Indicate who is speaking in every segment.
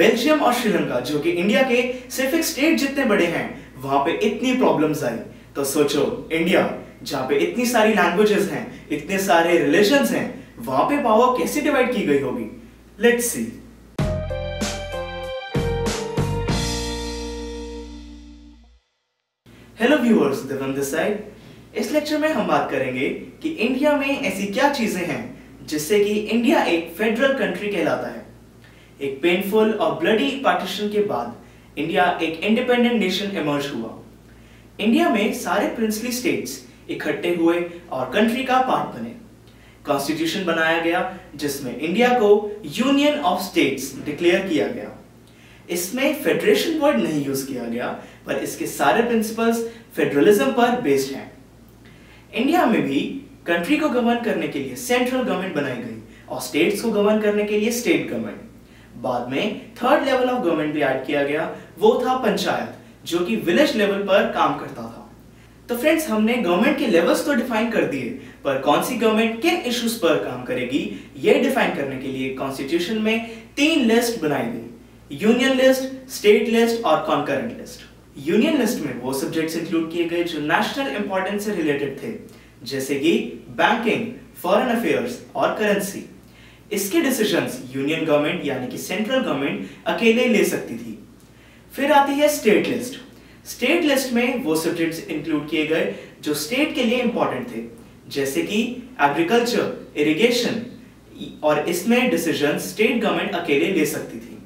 Speaker 1: Belgium और श्रीलंका, जो कि इंडिया के सिर्फ़ एक स्टेट जितने बड़े हैं, वहाँ पे इतनी प्रॉब्लम्स आई। तो सोचो, इंडिया, जहाँ पे इतनी सारी लैंग्वेजेस हैं, इतने सारे रिलेशंस हैं, वहाँ पे पावर कैसे डिवाइड की गई होगी? Let's see hello viewers Diwan this side इस लेक्चर में हम बात करेंगे कि इंडिया में ऐसी क्या चीज़ें हैं, जिससे कि इंडिया एक फेडरल कंट्री कहलाता है। एक पेनफुल और ब्लडी पार्टीशन के बाद इंडिया एक इंडिपेंडेंट नेशन इमर्ज हुआ। इंडिया में सारे प्रिंसली स्टेट्स इकट्ठे हुए और कंट्री का पार्ट बने। कॉन्स्टिट्यूशन बनाया गया, जिसमें इंडिया को यूनियन ऑफ़ स्टेट्स डिक्लेयर किया गया। इसमें फेडरेशन वर्ड नहीं यूज़ किया गया, पर इसके सारे प्रिंसिपल्स फेडरलिज्म पर बेस्ड हैं। इंडिया में भी कंट्री को गवर्न करने के लिए सेंट्रल गवर्नमेंट बनाई गई और स्टेट्स को गवर्न करने के लिए स्टेट गवर्नमेंट बाद में थर्ड लेवल ऑफ़ गवर्नमेंट भी ऐड किया गया, वो था पंचायत, जो कि विलेज लेवल पर काम करता था। तो फ्रेंड्स हमने गवर्नमेंट के लेवल्स तो डिफाइन कर दिए, पर कौन सी गवर्नमेंट किन इश्यूज़ पर काम करेगी, ये डिफाइन करने के लिए कॉन्स्टिट्यूशन में तीन लिस्ट बनाई गई। यूनियन लिस्ट स्टेट लिस्ट और कॉन्करेंट लिस्ट यूनियन लिस्ट में वो सब्जेक्ट्स इंक्लूड किए गए जो नेशनल इंपॉर्टेंस से रिलेटेड थे, जैसे कि बैंकिंग फॉरेन अफेयर्स और करेंसी इसके डिसीजंस यूनियन गवर्नमेंट यानी कि सेंट्रल गवर्नमेंट अकेले ले सकती थी। फिर आती है स्टेट लिस्ट स्टेट लिस्ट में वो सब्जेक्ट्स इंक्लूड किए गए जो स्टेट के लिए इंपॉर्टेंट थे, जैसे कि एग्रीकल्चर इरिगेशन और इसमें डिसीज़न स्टेट गवर्नमेंट अकेले ले सकती थी।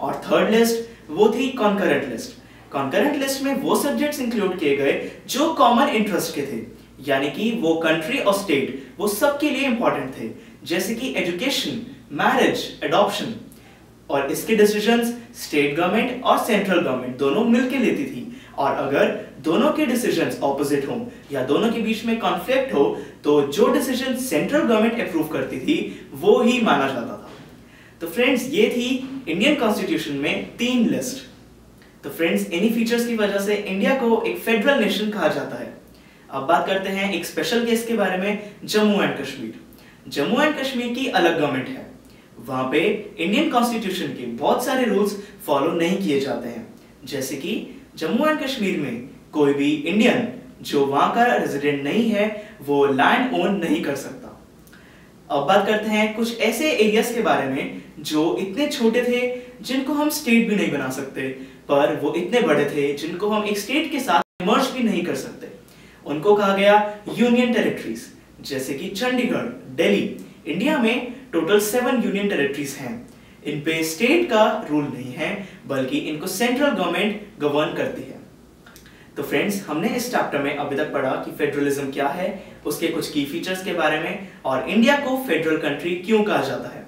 Speaker 1: और थर्ड लिस्ट वो थी कॉन्करेंट लिस्ट कॉन्करेंट लिस्ट में वो सब्जेक्ट्स इंक्लूड किए गए जो कॉमन इंटरेस्ट के थे, यानी कि वो कंट्री और स्टेट वो सबके लिए इंपॉर्टेंट थे जैसे कि एजुकेशन मैरिज एडॉप्शन और इसके डिसीजंस स्टेट गवर्नमेंट और सेंट्रल गवर्नमेंट दोनों मिलकर लेती थी। और अगर दोनों के डिसीजंस ऑपोजिट हो या दोनों के बीच में कॉन्फ्लिक्ट हो तो जो डिसीज़न सेंट्रल गवर्नमेंट अप्रूव करती थी, वो ही माना जाता था। तो फ्रेंड्स ये थी इंडियन कॉन्स्टिट्यूशन में तीन लिस्ट तो फ्रेंड्स इन्हीं फीचर्स की वजह से इंडिया को एक फेडरल नेशन कहा जाता है। अब बात करते हैं एक स्पेशल केस के बारे में, जम्मू एंड कश्मीर। जम्मू एंड कश्मीर की अलग गवर्नमेंट है। वहाँ पे इंडियन कॉन्स्टिट्यूशन के बहुत सारे रूल्स फॉलो नहीं किए जाते हैं। जैसे कि जम्मू एंड कश्मीर में कोई भी इंडियन जो वहाँ का रेजिडेंट नहीं है, वो लैंड ओन नहीं कर सकता। अब बात करते हैं कुछ ऐसे एरियाज़ के बारे में जो इतने छोटे थे, जिनको हम स्टेट भी नहीं बना सकते, पर वो इतने बड़े थे, जिनको हम एक स्टेट के साथ मर्ज भी नहीं कर सकते। उनको कहा गया यूनियन टेरिटरीज जैसे कि चंडीगढ़ दिल्ली इंडिया में टोटल सेवन यूनियन टेरिटरीज हैं इन पे स्टेट का रूल नहीं है बल्कि इनको सेंट्रल गवर्नमेंट गवर्न करती है तो फ्रेंड्स हमने इस चैप्टर में अभी तक पढ़ा कि फेडरलिज्म क्या है उसके कुछ की फीचर्स के बारे में और इंडिया को फेडरल कंट्री क्यों कहा जाता है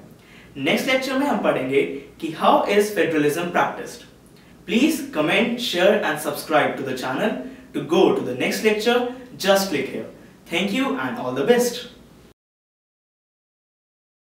Speaker 1: नेक्स्ट लेक्चर में हम पढ़ेंगे कि how is federalism practised Please comment, share and subscribe to the channel. To go to the next lecture, just click here. Thank you and all the best.